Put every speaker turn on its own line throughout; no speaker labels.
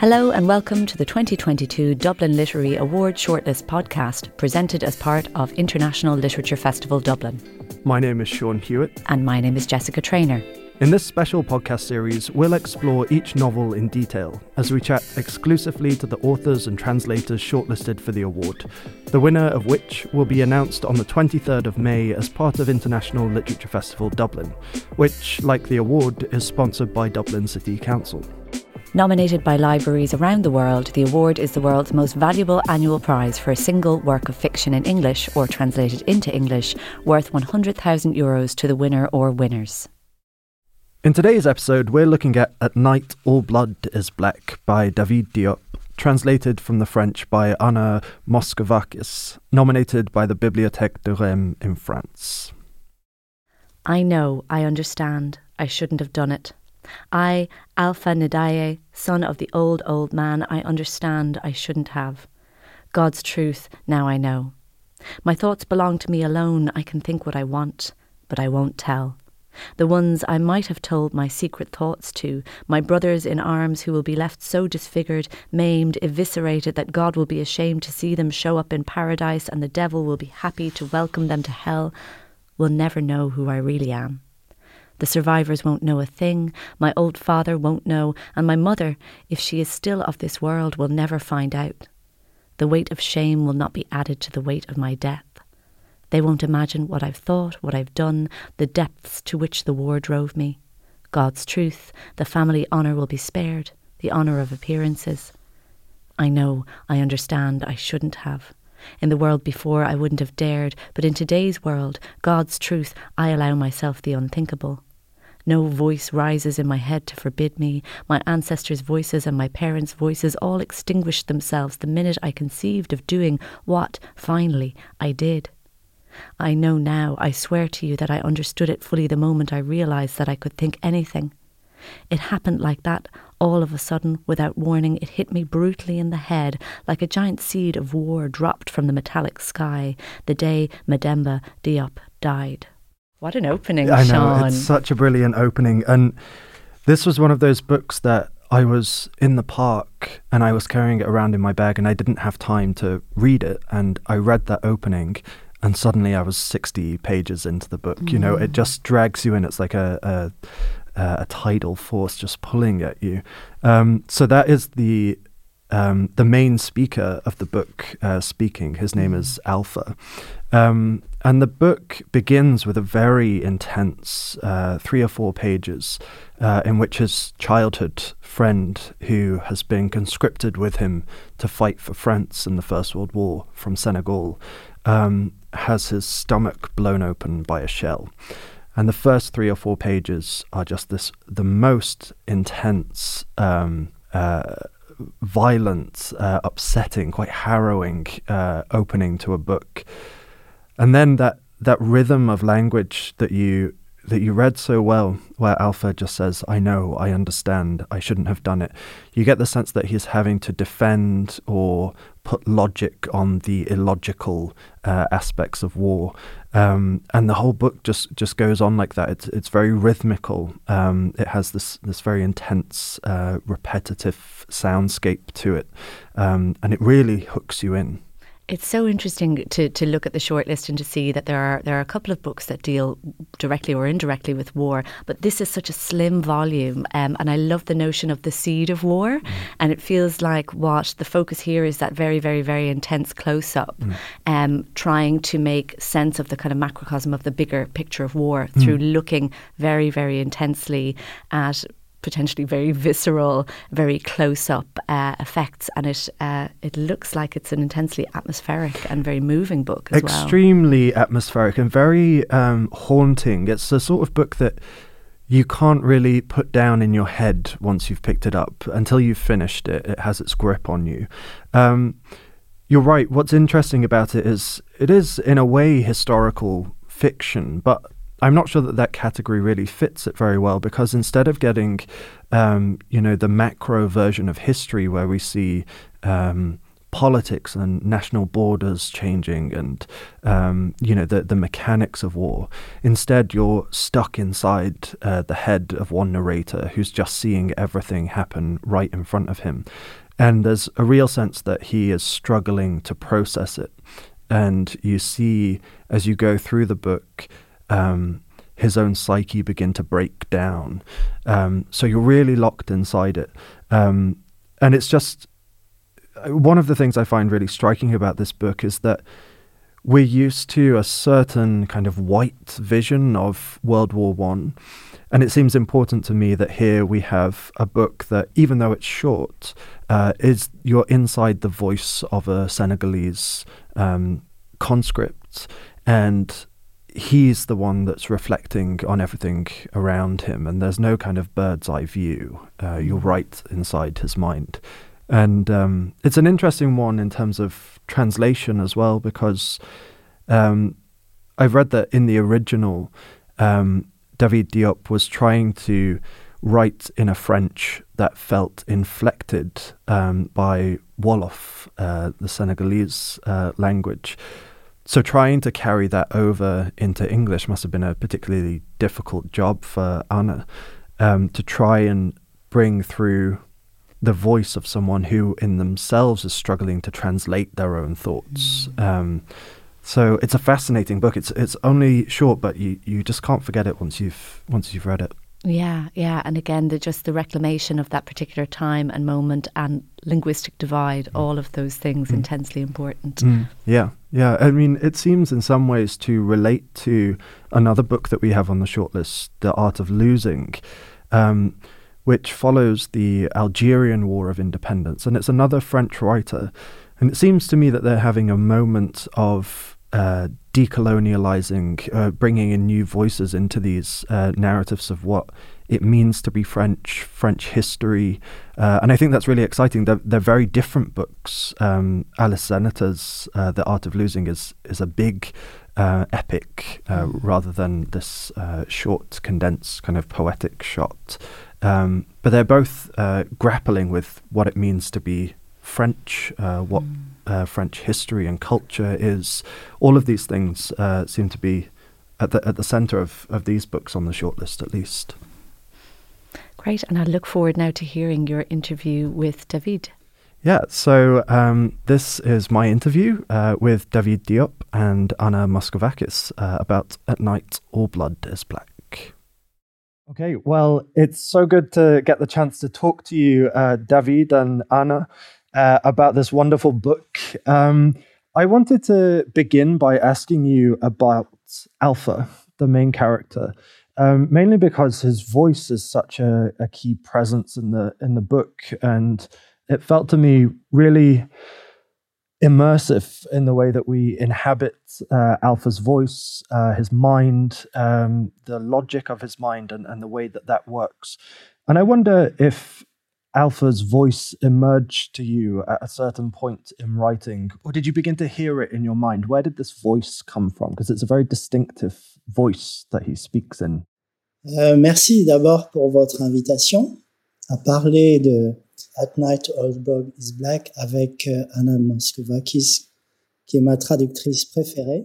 Hello and welcome to the 2022 Dublin Literary Award Shortlist podcast, presented as part of International Literature Festival Dublin.
My name is Sean Hewitt.
And my name is Jessica Traynor.
In this special podcast series, we'll explore each novel in detail as we chat exclusively to the authors and translators shortlisted for the award, the winner of which will be announced on the 23rd of May as part of International Literature Festival Dublin, which, like the award, is sponsored by Dublin City Council.
Nominated by libraries around the world, the award is the world's most valuable annual prize for a single work of fiction in English or translated into English, worth 100,000 euros to the winner or winners.
In today's episode, we're looking at At Night All Blood is Black by David Diop, translated from the French by Anna Moschovakis, nominated by the Bibliothèque de Reims in France.
I know, I understand, I shouldn't have done it. I, Alpha Ndiaye, son of the old, old man, I understand I shouldn't have. God's truth, now I know. My thoughts belong to me alone. I can think what I want, but I won't tell. The ones I might have told my secret thoughts to, my brothers in arms who will be left so disfigured, maimed, eviscerated that God will be ashamed to see them show up in paradise and the devil will be happy to welcome them to hell, will never know who I really am. The survivors won't know a thing, my old father won't know, and my mother, if she is still of this world, will never find out. The weight of shame will not be added to the weight of my death. They won't imagine what I've thought, what I've done, the depths to which the war drove me. God's truth, the family honour will be spared, the honour of appearances. I know, I understand, I shouldn't have. In the world before, I wouldn't have dared, but in today's world, God's truth, I allow myself the unthinkable. No voice rises in my head to forbid me. My ancestors' voices and my parents' voices all extinguished themselves the minute I conceived of doing what, finally, I did. I know now, I swear to you, that I understood it fully the moment I realized that I could think anything. It happened like that, all of a sudden, without warning. It hit me brutally in the head, like a giant seed of war dropped from the metallic sky, the day Mademba Diop died. What an opening,
I know,
Sean.
it's such a brilliant opening. And this was one of those books that I was in the park and I was carrying it around in my bag and I didn't have time to read it. And I read that opening and suddenly I was 60 pages into the book. Mm. You know, it mm. just drags you in. It's like a, a, a tidal force just pulling at you. Um, so that is the um, the main speaker of the book uh, speaking. His name is mm. Alpha. Um, and the book begins with a very intense uh, three or four pages uh, in which his childhood friend, who has been conscripted with him to fight for France in the First World War from Senegal, um, has his stomach blown open by a shell. And the first three or four pages are just this the most intense, um, uh, violent, uh, upsetting, quite harrowing uh, opening to a book. And then that that rhythm of language that you that you read so well, where Alpha just says, I know, I understand, I shouldn't have done it. You get the sense that he's having to defend or put logic on the illogical uh, aspects of war. Um, and the whole book just, just goes on like that. It's, it's very rhythmical. Um, it has this, this very intense, uh, repetitive soundscape to it. Um, and it really hooks you in.
It's so interesting to, to look at the shortlist and to see that there are there are a couple of books that deal directly or indirectly with war, but this is such a slim volume, um, and I love the notion of the seed of war, mm. and it feels like what the focus here is that very very very intense close up, mm. um, trying to make sense of the kind of macrocosm of the bigger picture of war mm. through looking very very intensely at potentially very visceral, very close up uh, effects, and it uh, it looks like it's an intensely atmospheric and very moving book as
Extremely
well.
atmospheric and very um, haunting. It's the sort of book that you can't really put down in your head once you've picked it up until you've finished it. It has its grip on you. Um, you're right. What's interesting about it is it is in a way historical fiction, but I'm not sure that that category really fits it very well because instead of getting, um, you know, the macro version of history where we see um, politics and national borders changing and um, you know the the mechanics of war. Instead, you're stuck inside uh, the head of one narrator who's just seeing everything happen right in front of him, and there's a real sense that he is struggling to process it. And you see as you go through the book. Um, his own psyche begin to break down. Um, so you're really locked inside it. Um, and it's just one of the things I find really striking about this book is that we're used to a certain kind of white vision of World War One. And it seems important to me that here we have a book that, even though it's short, uh, is you're inside the voice of a Senegalese um, conscript, and he's the one that's reflecting on everything around him, and there's no kind of bird's eye view. Uh, you're mm. right inside his mind. And um, it's an interesting one in terms of translation as well, because um, I've read that in the original, um, David Diop was trying to write in a French that felt inflected um, by Wolof, uh, the Senegalese uh, language. So trying to carry that over into English must have been a particularly difficult job for Anna um, to try and bring through the voice of someone who in themselves is struggling to translate their own thoughts. Mm. Um, so it's a fascinating book. It's it's only short, but you, you just can't forget it once you've once you've read it.
Yeah, yeah, and again, the just the reclamation of that particular time and moment and linguistic divide, mm. all of those things mm. intensely important.
Mm. Yeah, yeah. I mean, it seems in some ways to relate to another book that we have on the shortlist, The Art of Losing. Um, which follows the Algerian War of Independence. And it's another French writer. And it seems to me that they're having a moment of uh, decolonializing, uh, bringing in new voices into these uh, narratives of what it means to be French, French history. Uh, and I think that's really exciting. They're, they're very different books. Um, Alice Zeniter's uh, The Art of Losing is, is a big uh, epic mm. rather than this short, condensed, kind of poetic shot. Um, but they're both uh, grappling with what it means to be French, uh, what mm. uh, French history and culture is. All of these things uh, seem to be at the at the centre of, of these books on the shortlist, at least.
Great, and I look forward now to hearing your interview with David.
Yeah, so um, this is my interview uh, with David Diop and Anna Moschovakis uh, about At Night All Blood is Black. Okay, well, it's so good to get the chance to talk to you, uh, David and Anna, uh, about this wonderful book. Um, I wanted to begin by asking you about Alpha, the main character, um, mainly because his voice is such a, a key presence in the in the book, and it felt to me really immersive in the way that we inhabit uh, Alpha's voice, uh, his mind, um, the logic of his mind, and, and the way that that works. And I wonder if Alpha's voice emerged to you at a certain point in writing, or did you begin to hear it in your mind? Where did this voice come from? Because it's a very distinctive voice that he speaks in.
Euh, merci d'abord pour votre invitation à parler de At Night Old Dog is Black avec euh, Anna Moskovakis, qui est ma traductrice préférée.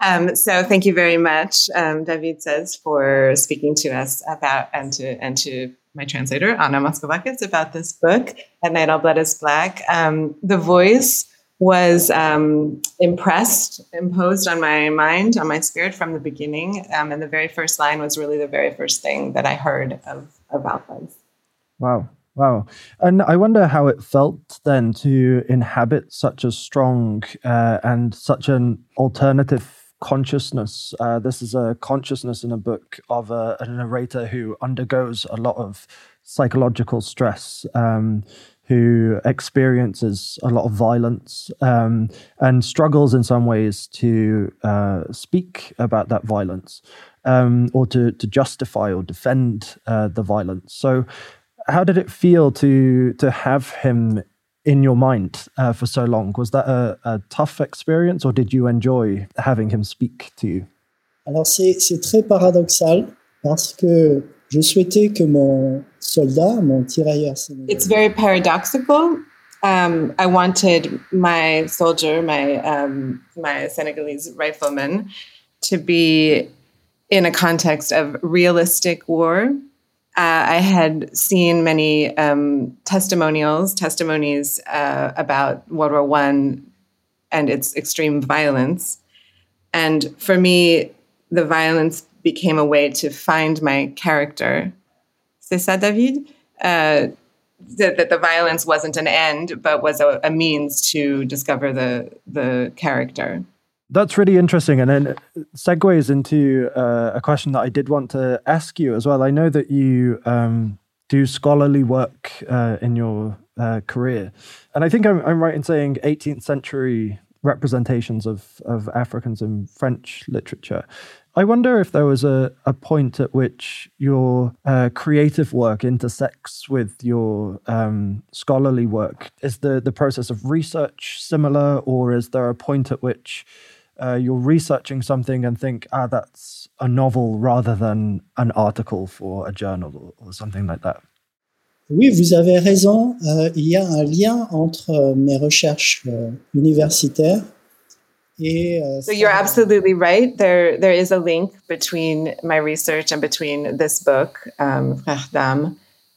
Um, so thank you very much, um, David says, for speaking to us about and to and to my translator Anna Moskovakis about this book. At Night All Blood is Black. Um, the voice was um, impressed, imposed on my mind, on my spirit from the beginning, um, and the very first line was really the very first thing that I heard of of Alpha's.
Wow. Wow. And I wonder how it felt then to inhabit such a strong uh, and such an alternative consciousness. Uh, this is a consciousness in a book of a, a narrator who undergoes a lot of psychological stress. Um, who experiences a lot of violence um, and struggles in some ways to uh, speak about that violence um, or to, to justify or defend uh, the violence. So, how did it feel to to have him in your mind uh, for so long? Was that a, a, tough experience, or did you enjoy having him speak to you?
Alors c'est c'est très paradoxal parce que je souhaitais que mon soldat, mon tirailleur
It's very paradoxical um, I wanted my soldier, my um, my Senegalese rifleman, to be in a context of realistic war. Uh, I had seen many um, testimonials, testimonies uh, about World War One and its extreme violence, and for me, the violence became a way to find my character. C'est ça, David? Uh, that, that, the violence wasn't an end, but was a, a means to discover the the character.
That's really interesting, and then segues into uh, a question that I did want to ask you as well. I know that you um, do scholarly work uh, in your uh, career, and I think I'm, I'm right in saying 18th century representations of of Africans in French literature. I wonder if there was a, a point at which your uh, creative work intersects with your um, scholarly work. Is the, the process of research similar, or is there a point at which uh, you're researching something and think, ah, that's a novel rather than an article for a journal or, or something like that?
Oui, vous avez raison. Euh, il y a un lien entre euh, mes recherches euh, universitaires
Uh, so you're absolutely right. There, there is a link between my research and between this book, um,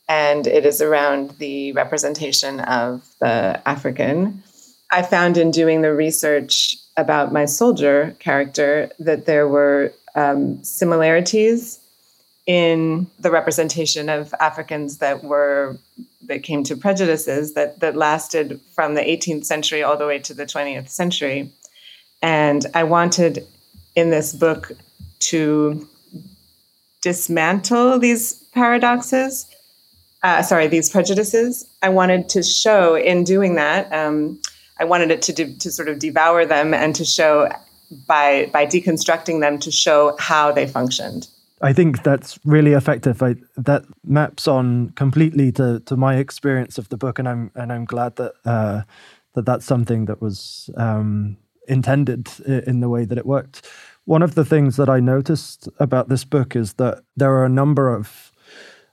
and it is around the representation of the African. I found in doing the research about my soldier character that there were um, similarities in the representation of Africans that were that came to prejudices that that lasted from the 18th century all the way to the 20th century and I wanted in this book to dismantle these paradoxes, uh, sorry, these prejudices. I wanted to show in doing that, um, I wanted it to, de- to sort of devour them and to show by, by deconstructing them to show how they functioned.
I think that's really effective. I, that maps on completely to, to my experience of the book, and I'm and I'm glad that uh, that that's something that was um, intended in the way that it worked. One of the things that I noticed about this book is that there are a number of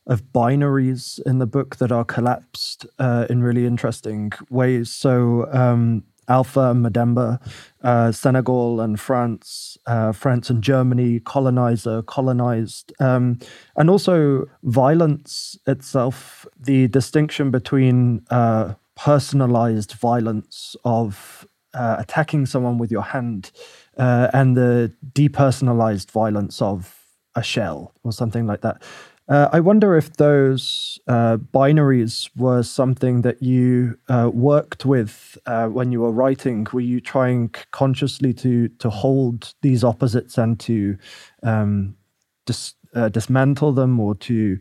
of binaries in the book that are collapsed uh, in really interesting ways. So um, Alpha Mademba, uh, Senegal and France, uh, France and Germany, colonizer, colonized, um, and also violence itself. The distinction between uh, personalized violence of uh, attacking someone with your hand uh, and the depersonalized violence of a shell or something like that. Uh, I wonder if those uh, binaries were something that you uh, worked with uh, when you were writing. Were you trying consciously to to hold these opposites and to um, dis, dismantle them or to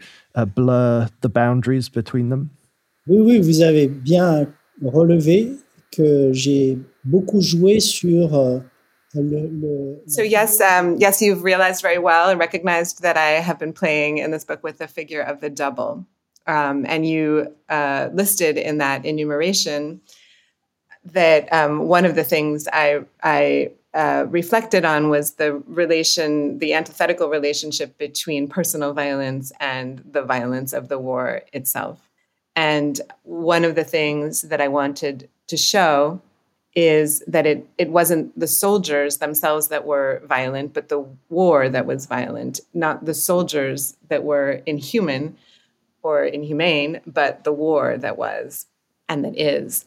blur the boundaries between them?
Oui, oui, vous avez bien relevé que j'ai beaucoup joué sur euh, le, le,
So yes, um, yes, you've realized very well and recognized that I have been playing in this book with the figure of the double, um, and you uh, listed in that enumeration that um, one of the things I I uh, reflected on was the relation, the antithetical relationship between personal violence and the violence of the war itself. And one of the things that I wanted to show is that it it wasn't the soldiers themselves that were violent, but the war that was violent, not the soldiers that were inhuman or inhumane, but the war that was and that is.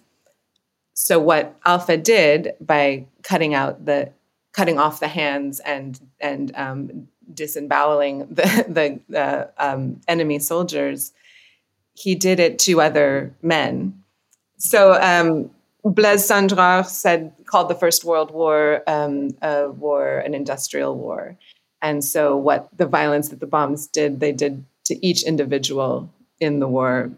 So what Alpha did by cutting out the cutting off the hands and and um, disemboweling the the uh, um, enemy soldiers, he did it to other men. So um, Blaise Cendrars said called the First World War um, a war, an industrial war, and so what the violence that the bombs did, they did to each individual in the war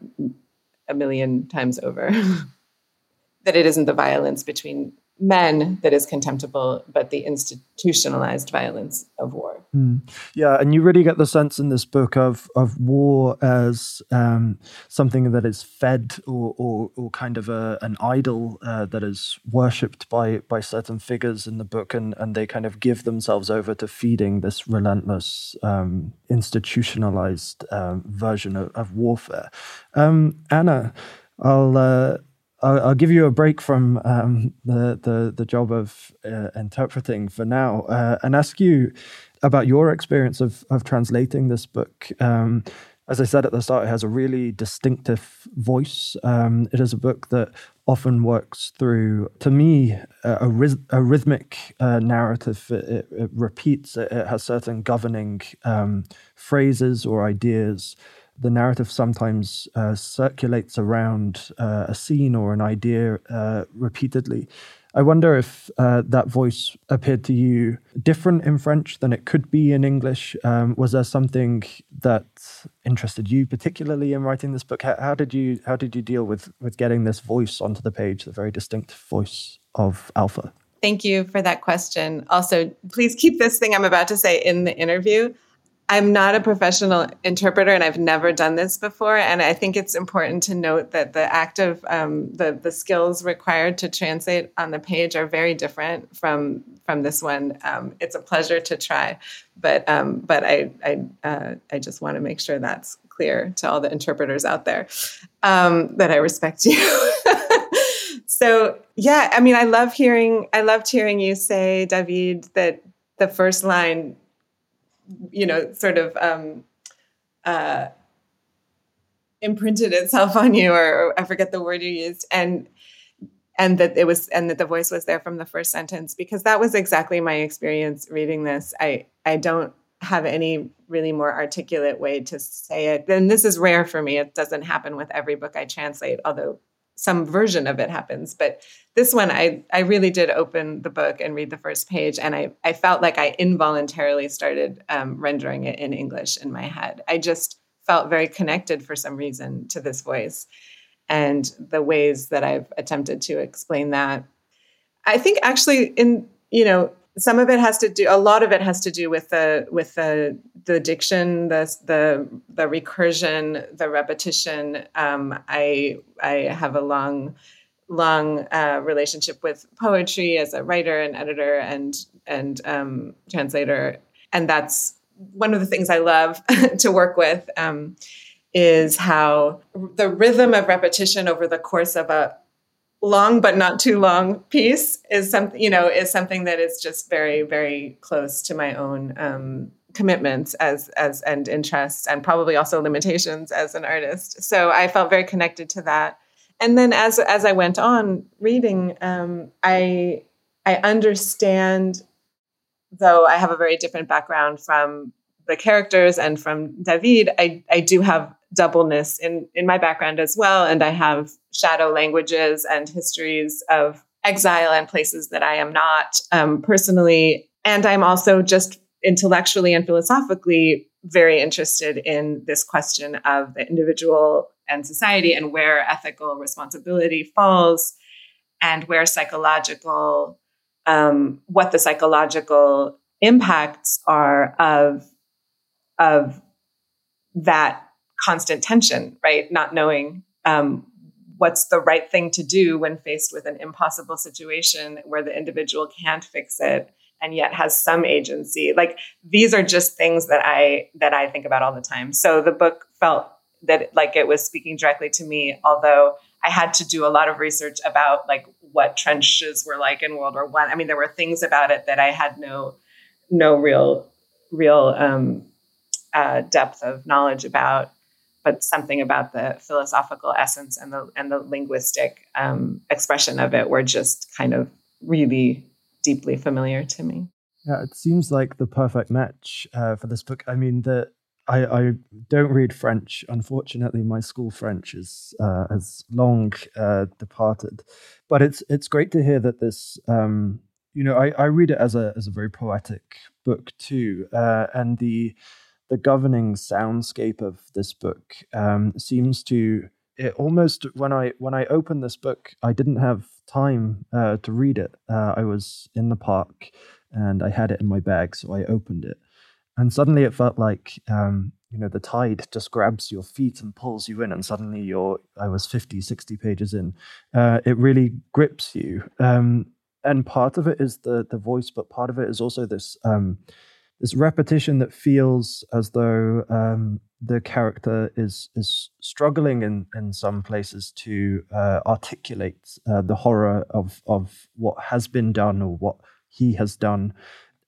a million times over. that it isn't the violence between men that is contemptible, but the institutionalized violence of war.
Mm. Yeah, and you really get the sense in this book of of war as um, something that is fed or or, or kind of a, an idol uh, that is worshipped by by certain figures in the book, and and they kind of give themselves over to feeding this relentless um, institutionalized um, version of, of warfare. Um, Anna, I'll. Uh, I'll, I'll, give you a break from um, the, the the job of uh, interpreting for now, uh, and ask you about your experience of of translating this book. Um, as I said at the start, it has a really distinctive voice. Um, it is a book that often works through, to me, a, a, a rhythmic uh, narrative. It, it, it repeats, it, it, has certain governing um, phrases or ideas the narrative sometimes uh, circulates around uh, a scene or an idea uh, repeatedly. I wonder if uh, that voice appeared to you different in French than it could be in English. Um, was there something that interested you particularly in writing this book? How, how, did you how did you deal with with getting this voice onto the page, the very distinct voice of Alpha?
Thank you for that question. Also, please keep this thing I'm about to say in the interview. I'm not a professional interpreter, and I've never done this before. And I think it's important to note that the act of um, the the skills required to translate on the page are very different from from this one. Um, it's a pleasure to try, but um, but I I uh, I just want to make sure that's clear to all the interpreters out there um, that I respect you. so yeah, I mean, I love hearing I loved hearing you say, David, that the first line you know, sort of um, uh, imprinted itself on you, or, or I forget the word you used, and and that it was and that the voice was there from the first sentence because that was exactly my experience reading this. I I don't have any really more articulate way to say it. And this is rare for me. It doesn't happen with every book I translate, although some version of it happens. But this one, I, I really did open the book and read the first page, and I, I felt like I involuntarily started um, rendering it in English in my head. I just felt very connected for some reason to this voice and the ways that I've attempted to explain that. I think actually, in you know, some of it has to do a lot of it has to do with the with the the diction the the the recursion the repetition. Um, i i have a long long uh, relationship with poetry as a writer and editor and and um, translator. And that's one of the things i love to work with um, is how the rhythm of repetition over the course of a long but not too long piece is something you know is something that is just very very close to my own um, commitments as as and interests and probably also limitations as an artist. So i felt very connected to that. And then as as i went on reading um, i i understand though i have a very different background from the characters and from david i i do have doubleness in in my background as well. And i have shadow languages and histories of exile and places that i am not um, personally. And i'm also just intellectually and philosophically very interested in this question of the individual and society and where ethical responsibility falls and where psychological um, what the psychological impacts are of of that constant tension, right? Not knowing um, what's the right thing to do when faced with an impossible situation where the individual can't fix it and yet has some agency. Like these are just things that I that I think about all the time. So the book felt that like it was speaking directly to me, although I had to do a lot of research about like what trenches were like in World War One. I. I mean, there were things about it that I had no no real real um, uh, depth of knowledge about but something about the philosophical essence and the and the linguistic um, expression of it were just kind of really deeply familiar to me.
Yeah, it seems like the perfect match uh, for this book. I mean, the I, I, don't read French. Unfortunately, my school French is uh, has long uh, departed. But it's it's great to hear that this. Um, you know, I, I read it as a as a very poetic book too, uh, and the the governing soundscape of this book um, seems to it almost when I when I opened this book, I didn't have time uh, to read it. Uh, I was in the park and I had it in my bag, so I opened it, and suddenly it felt like um, you know the tide just grabs your feet and pulls you in, and suddenly you're I was 50, 60 pages in. Uh, it really grips you, um, and part of it is the the voice, but part of it is also this um, this repetition that feels as though um, the character is is struggling in in some places to uh, articulate uh, the horror of of what has been done or what he has done,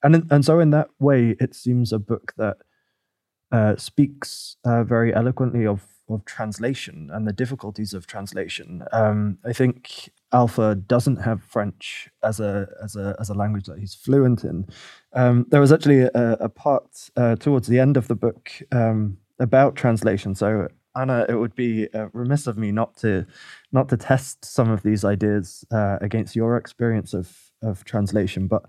and and so in that way, it seems a book that uh, speaks uh, very eloquently of of translation and the difficulties of translation. Um, I think Alpha doesn't have French as a as a as a language that he's fluent in. Um, there was actually a, a part uh, towards the end of the book um, about translation. So Anna, it would be uh, remiss of me not to not to test some of these ideas uh, against your experience of of translation. But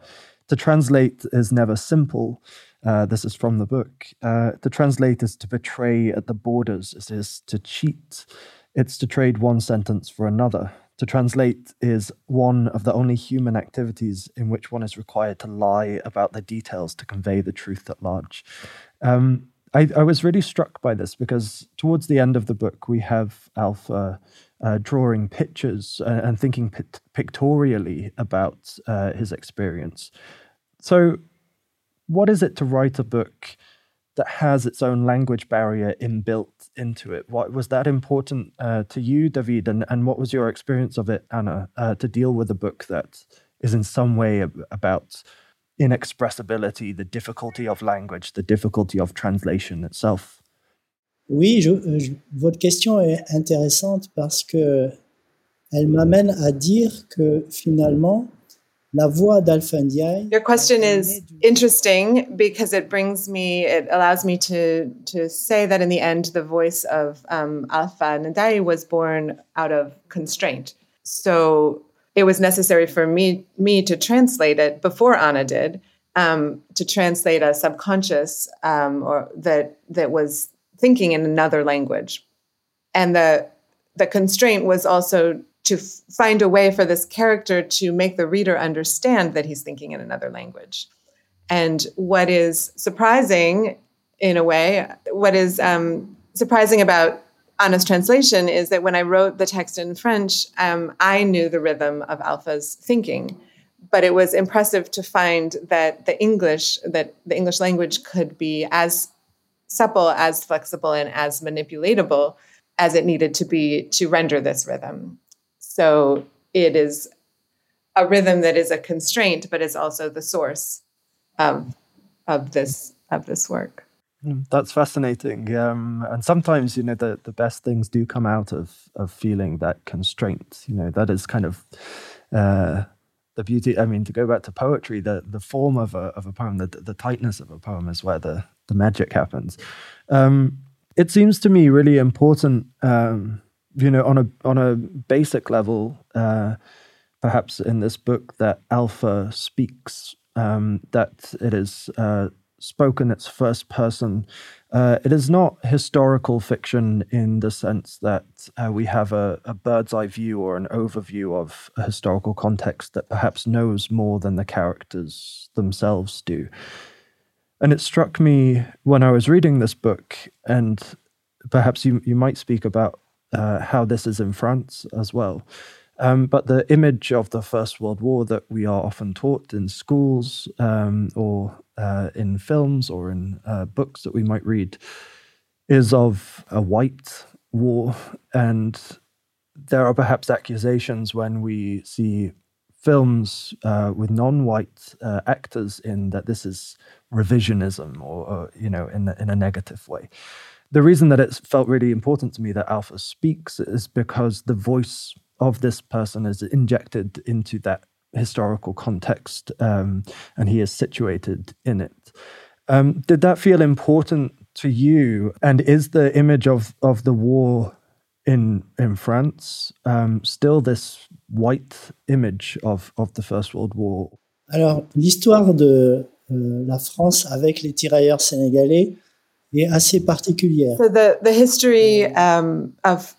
to translate is never simple. Uh, this is from the book. Uh, to translate is to betray at the borders. It is to cheat. It's to trade one sentence for another. To translate is one of the only human activities in which one is required to lie about the details to convey the truth at large. Um, I, I, was really struck by this because towards the end of the book, we have Alpha uh, drawing pictures and, and thinking pictorially about uh, his experience. So, what is it to write a book that has its own language barrier inbuilt into it? What was that important uh, to you, David, and, and what was your experience of it, Anna, uh, to deal with a book that is in some way about inexpressibility, the difficulty of language, the difficulty of translation itself.
Oui, je, euh, je, votre question est intéressante parce que elle m'amène à dire que finalement, la voix d'Alpha
Your question is interesting because it brings me, it allows me to to say that in the end, the voice of um, Alpha Ndiaye was born out of constraint. So it was necessary for me me to translate it before Anna did um, to translate a subconscious um, or that that was thinking in another language, and the the constraint was also to find a way for this character to make the reader understand that he's thinking in another language. And what is surprising, in a way, what is um, surprising about Anna's translation is that when I wrote the text in French, um, I knew the rhythm of Alpha's thinking, but it was impressive to find that the English, that the English language could be as supple, as flexible, and as manipulatable as it needed to be to render this rhythm. So it is a rhythm that is a constraint, but is also the source of of this of this work.
Hmm, that's fascinating. Um, and sometimes, you know, the, the best things do come out of, of feeling that constraint. You know, that is kind of uh, the beauty. I mean, to go back to poetry, the, the form of a, of a poem, the, the tightness of a poem is where the, the magic happens. Um, it seems to me really important, um, you know, on a, on a basic level, uh, perhaps in this book, that Alpha speaks, um, that it is. Uh, spoken its first person. Uh, it is not historical fiction in the sense that uh, we have a, a, bird's eye view or an overview of a historical context that perhaps knows more than the characters themselves do. And it struck me when I was reading this book, and perhaps you, you might speak about uh, how this is in France as well. Um, but the image of the First World War that we are often taught in schools um, or uh, in films or in uh, books that we might read is of a white war. And there are perhaps accusations when we see films uh, with non-white uh, actors in that this is revisionism or, or you know in, in a negative way the reason that it felt really important to me that alpha speaks is because the voice of this person is injected into that historical context um, and he is situated in it. Um, did that feel important to you? And is the image of, of the war in, in France um, still this white image of, of the First World War?
Alors, l'histoire de euh, la France avec les tirailleurs sénégalais est assez particulière.
So the, the history um, of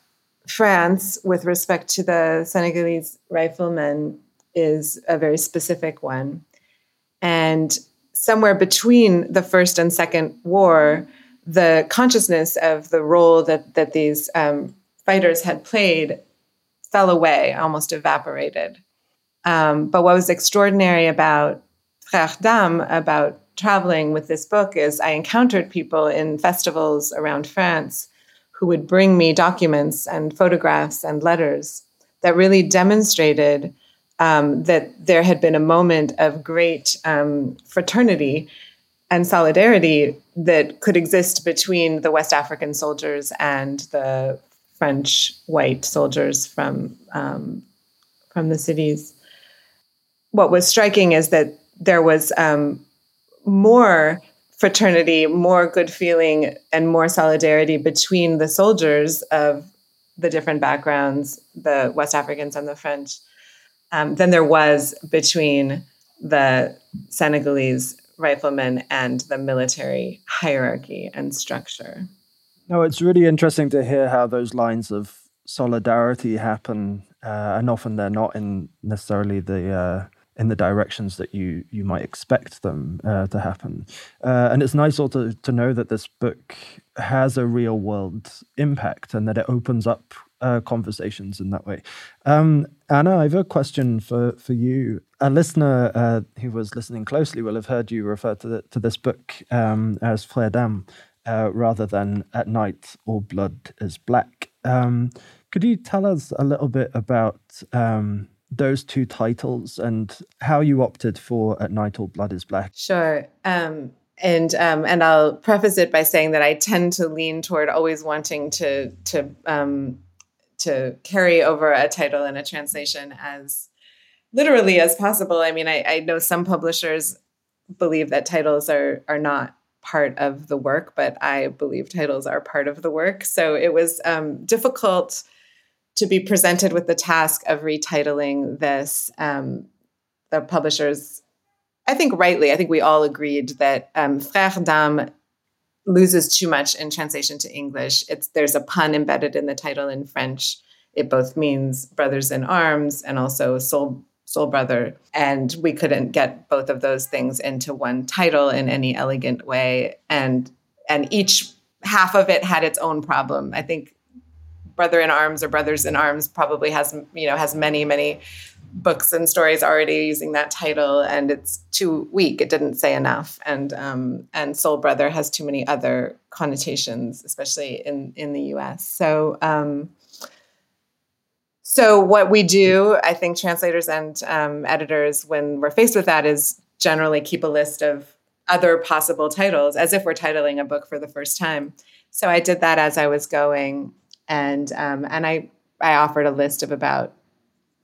France, with respect to the Senegalese riflemen, is a very specific one. And somewhere between the first and second war, the consciousness of the role that, that these um, fighters had played fell away, almost evaporated. Um, but what was extraordinary about Frère d'âme, about traveling with this book is I encountered people in festivals around France who would bring me documents and photographs and letters that really demonstrated um, that there had been a moment of great um, fraternity and solidarity that could exist between the West African soldiers and the French white soldiers from um, from the cities. What was striking is that there was um, more fraternity, more good feeling, and more solidarity between the soldiers of the different backgrounds, the West Africans and the French, um, than there was between the Senegalese riflemen and the military hierarchy and structure.
No, it's really interesting to hear how those lines of solidarity happen, uh, and often they're not in necessarily the uh, in the directions that you you might expect them uh, to happen. Uh, and it's nice also to to know that this book has a real world impact and that it opens up uh, conversations in that way. Um, Anna, I have a question for for you. A listener uh, who was listening closely will have heard you refer to the, to this book um, as Frère d'âme uh, rather than At Night All Blood is Black. Um, could you tell us a little bit about um, those two titles and how you opted for At Night All Blood is Black?
Sure. Um, and um, and I'll preface it by saying that I tend to lean toward always wanting to to um, to carry over a title in a translation as literally as possible. I mean, I, I know some publishers believe that titles are are not part of the work, but I believe titles are part of the work. So it was um, difficult to be presented with the task of retitling this. Um, the publishers, I think rightly, I think we all agreed that um, Frère d'âme loses too much in translation to English. It's there's a pun embedded in the title in French. It both means brothers in arms and also soul soul brother and we couldn't get both of those things into one title in any elegant way and and each half of it had its own problem i think brother in arms or brothers in arms probably has you know has many many books and stories already using that title and it's too weak. It didn't say enough. And um, and soul brother has too many other connotations especially in in the us so um, so what we do i think translators and um, editors when we're faced with that is generally keep a list of other possible titles as if we're titling a book for the first time. So i did that as i was going and um, and i i offered a list of about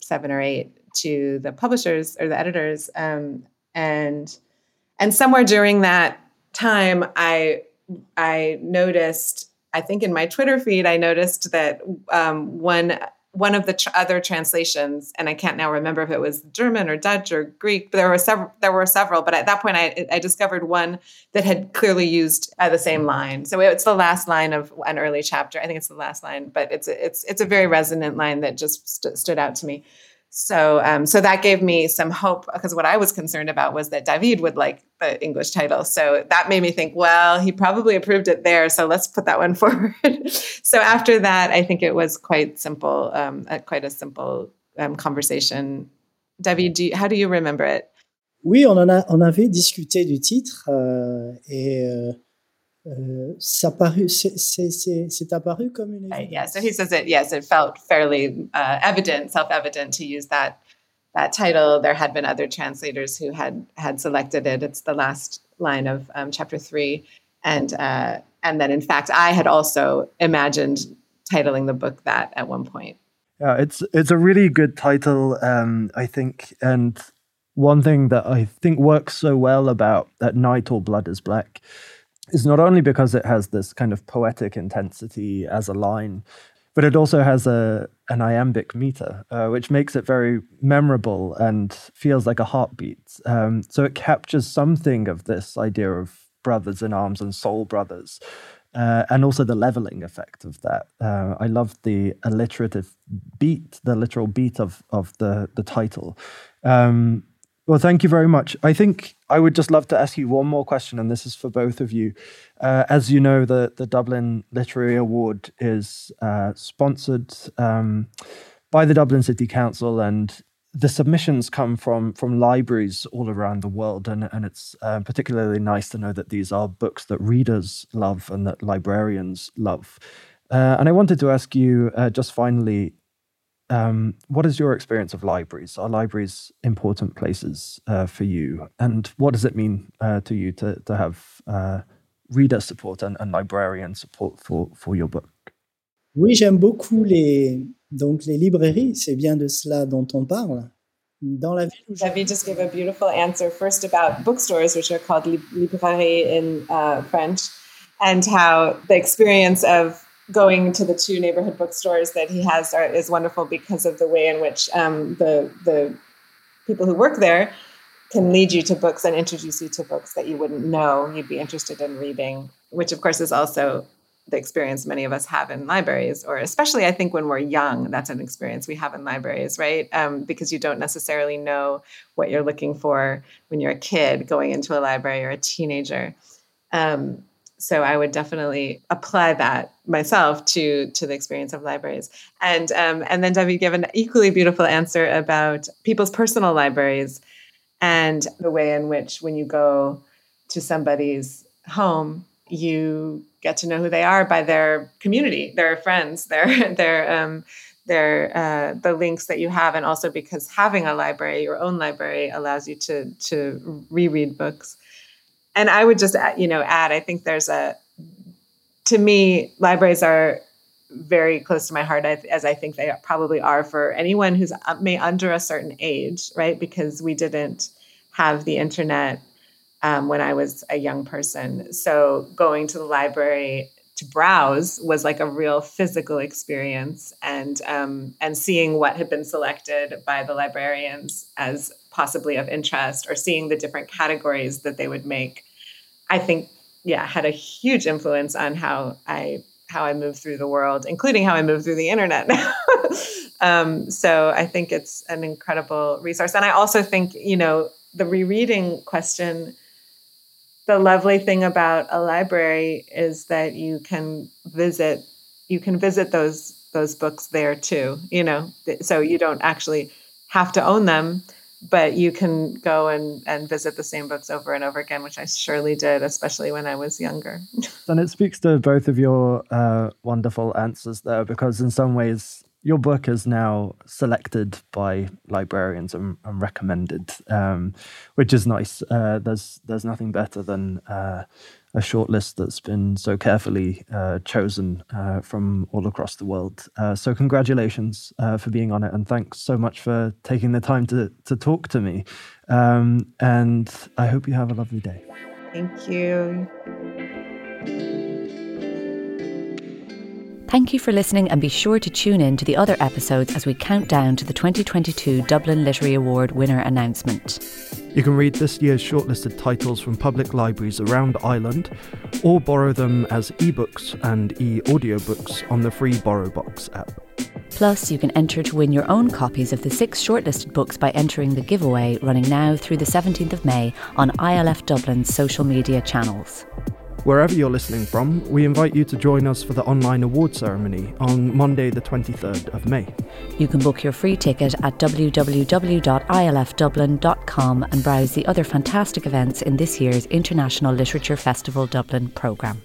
seven or eight to the publishers or the editors um, and and somewhere during that time i i noticed i think in my twitter feed i noticed that um, one one of the tr- other translations and i can't now remember if it was german or dutch or greek but there were several there were several but at that point i, I discovered one that had clearly used uh, the same line. So it's the last line of an early chapter. I think it's the last line but it's a, it's it's a very resonant line that just st- stood out to me so, um, so that gave me some hope because what I was concerned about was that David would like the English title. So that made me think, well, he probably approved it there. So let's put that one forward. so after that, I think it was quite simple, um, quite a simple um, conversation. David, do you, how do you remember it?
Oui, on en a, on avait discuté du titre euh, et euh, Euh, c'est apparu comme une
évidence. Yeah, so he says it. Yes, it felt fairly uh, evident, self-evident to use that that title. There had been other translators who had had selected it. It's the last line of um, chapter three, and uh, and then in fact, I had also imagined titling the book that at one point.
Yeah, it's it's a really good title, um, I think, and one thing that I think works so well about that night all blood is black is not only because it has this kind of poetic intensity as a line, but it also has a an iambic meter, uh, which makes it very memorable and feels like a heartbeat. Um, so it captures something of this idea of brothers in arms and soul brothers, uh, and also the leveling effect of that. Uh, I love the alliterative beat, the literal beat of of the the title. Um, well, thank you very much. I think I would just love to ask you one more question, and this is for both of you. Uh, as you know, the, the Dublin Literary Award is uh, sponsored um, by the Dublin City Council, and the submissions come from from libraries all around the world, and and it's uh, particularly nice to know that these are books that readers love and that librarians love. Uh, and I wanted to ask you uh, just finally, um, what is your experience of libraries? Are libraries important places uh, for you, and what does it mean uh, to you to to have uh, reader support and, and librarian support for for your book?
Oui, j'aime beaucoup les donc les librairies. C'est bien de cela dont on parle. Dans la ville où
David just gave a beautiful answer first about bookstores, which are called librairies in uh, French, and how the experience of going to the two neighborhood bookstores that he has are, is wonderful because of the way in which um, the the people who work there can lead you to books and introduce you to books that you wouldn't know you'd be interested in reading, which of course is also the experience many of us have in libraries, or especially I think when we're young, that's an experience we have in libraries, right? Um, because you don't necessarily know what you're looking for when you're a kid going into a library or a teenager. Um, so I would definitely apply that myself to to the experience of libraries. And um, and then Debbie gave an equally beautiful answer about people's personal libraries and the way in which when you go to somebody's home, you get to know who they are by their community, their friends, their their um, their uh, the links that you have, and also because having a library, your own library, allows you to to reread books and I would just you know add I think there's a to me libraries are very close to my heart as I think they probably are for anyone who's uh, may under a certain age right? Because we didn't have the internet um, when I was a young person. So going to the library to browse was like a real physical experience and um, and seeing what had been selected by the librarians as possibly of interest or seeing the different categories that they would make I think, yeah, had a huge influence on how I how I move through the world, including how I move through the internet. um, so I think it's an incredible resource, and I also think you know the rereading question. The lovely thing about a library is that you can visit you can visit those those books there too. You know, so you don't actually have to own them but you can go and, and visit the same books over and over again, which I surely did, especially when I was younger.
and it speaks to both of your uh, wonderful answers there, because in some ways, your book is now selected by librarians and, and recommended, um, which is nice. Uh, there's there's nothing better than uh, a shortlist that's been so carefully uh, chosen uh, from all across the world. Uh, so, congratulations uh, for being on it, and thanks so much for taking the time to to talk to me. Um, and I hope you have a lovely day.
Thank you.
Thank you for listening, and be sure to tune in to the other episodes as we count down to the 2022 Dublin Literary Award winner announcement.
You can read this year's shortlisted titles from public libraries around Ireland, or borrow them as ebooks and e audiobooks on the free BorrowBox app.
Plus, you can enter to win your own copies of the six shortlisted books by entering the giveaway running now through the 17th of May on ILF Dublin's social media channels.
Wherever you're listening from, we invite you to join us for the online award ceremony on Monday, the 23rd of May.
You can book your free ticket at www.ilfdublin.com and browse the other fantastic events in this year's International Literature Festival Dublin programme.